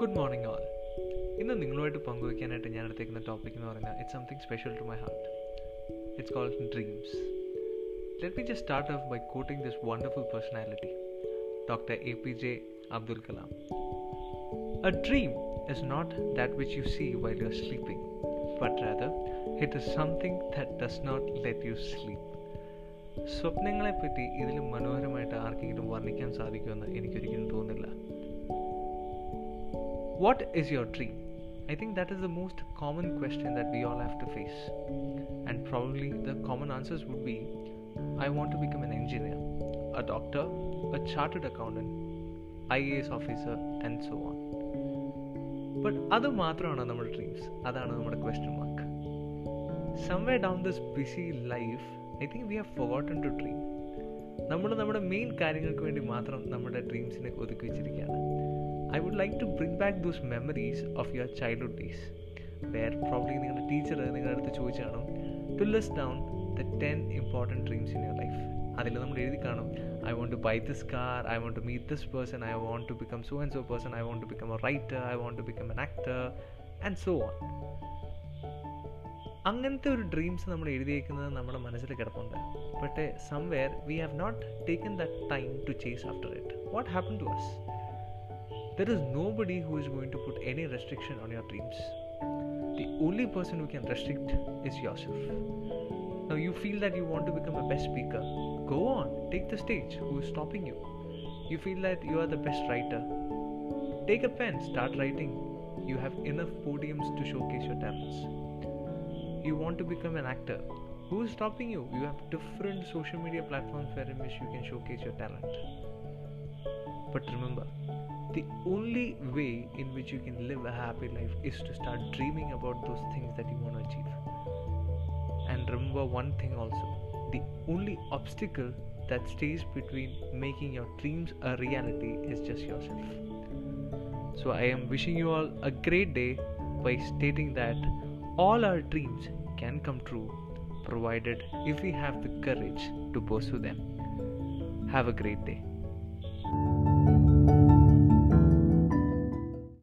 Morning all ഇന്ന് നിങ്ങളുമായിട്ട് പങ്കുവയ്ക്കാനായിട്ട് ഞാൻ എടുത്തേക്കുന്ന ടോപ്പിക് എന്ന് പറഞ്ഞാൽ it's something special to my heart it's called dreams let me just start off by quoting this wonderful personality doctor A P J Abdul Kalam a dream is not that which you see see you are sleeping but rather it is something that does not let you sleep സ്വപ്നങ്ങളെപ്പറ്റി ഇതിലും മനോഹരമായിട്ട് ആർക്കെങ്കിലും വർണിക്കാൻ സാധിക്കുമെന്ന് എനിക്കൊരിക്കലും തോന്നുന്നില്ല. What is your dream I think that is the most common question that we all have to face and probably the common answers would be I want to become an engineer a doctor a chartered accountant I A S officer and but അത് മാത്രമാണ് നമ്മുടെ dreams അതാണ് നമ്മുടെ question mark somewhere down this busy life I think we have forgotten to dream നമ്മൾ നമ്മുടെ main കാര്യങ്ങൾക്ക് വേണ്ടി മാത്രം നമ്മുടെ ഡ്രീംസിനെ ഒതുക്കി വെച്ചിരിക്കുകയാണ്. I would like to bring back those memories of your childhood days where probably നിങ്ങളുടെ ടീച്ചർ നിങ്ങളുടെ അടുത്ത് ചോദിച്ചു കാണും to list down the ten important dreams in your life അതിൽ നമ്മൾ എഴുതി കാണും I want to buy this car I want to meet this person I want to become so and so person I want to become a writer I want to become an actor and so on അങ്ങനത്തെ ഒരു dreams നമ്മൾ എഴുതിയേക്കുന്നത് നമ്മുടെ മനസ്സിൽ കിടപ്പുണ്ട്. But somewhere we have not taken the time to chase after it what happen to us There is nobody who is going to put any restriction on your dreams. The only person who can restrict is yourself. Now you feel that you want to become a best speaker. Go on, take the stage. Who is stopping you? You feel that you are the best writer. Take a pen, start writing. You have enough podiums to showcase your talents. You want to become an actor. Who is stopping you? You have different social media platforms where in which you can showcase your talent. But remember, the only way in which you can live a happy life is to start dreaming about those things that you want to achieve. And remember one thing also the only obstacle that stays between making your dreams a reality is just yourself. So, I am wishing you all a great day by stating that all our dreams can come true provided if we have the courage to pursue them. Have a great day.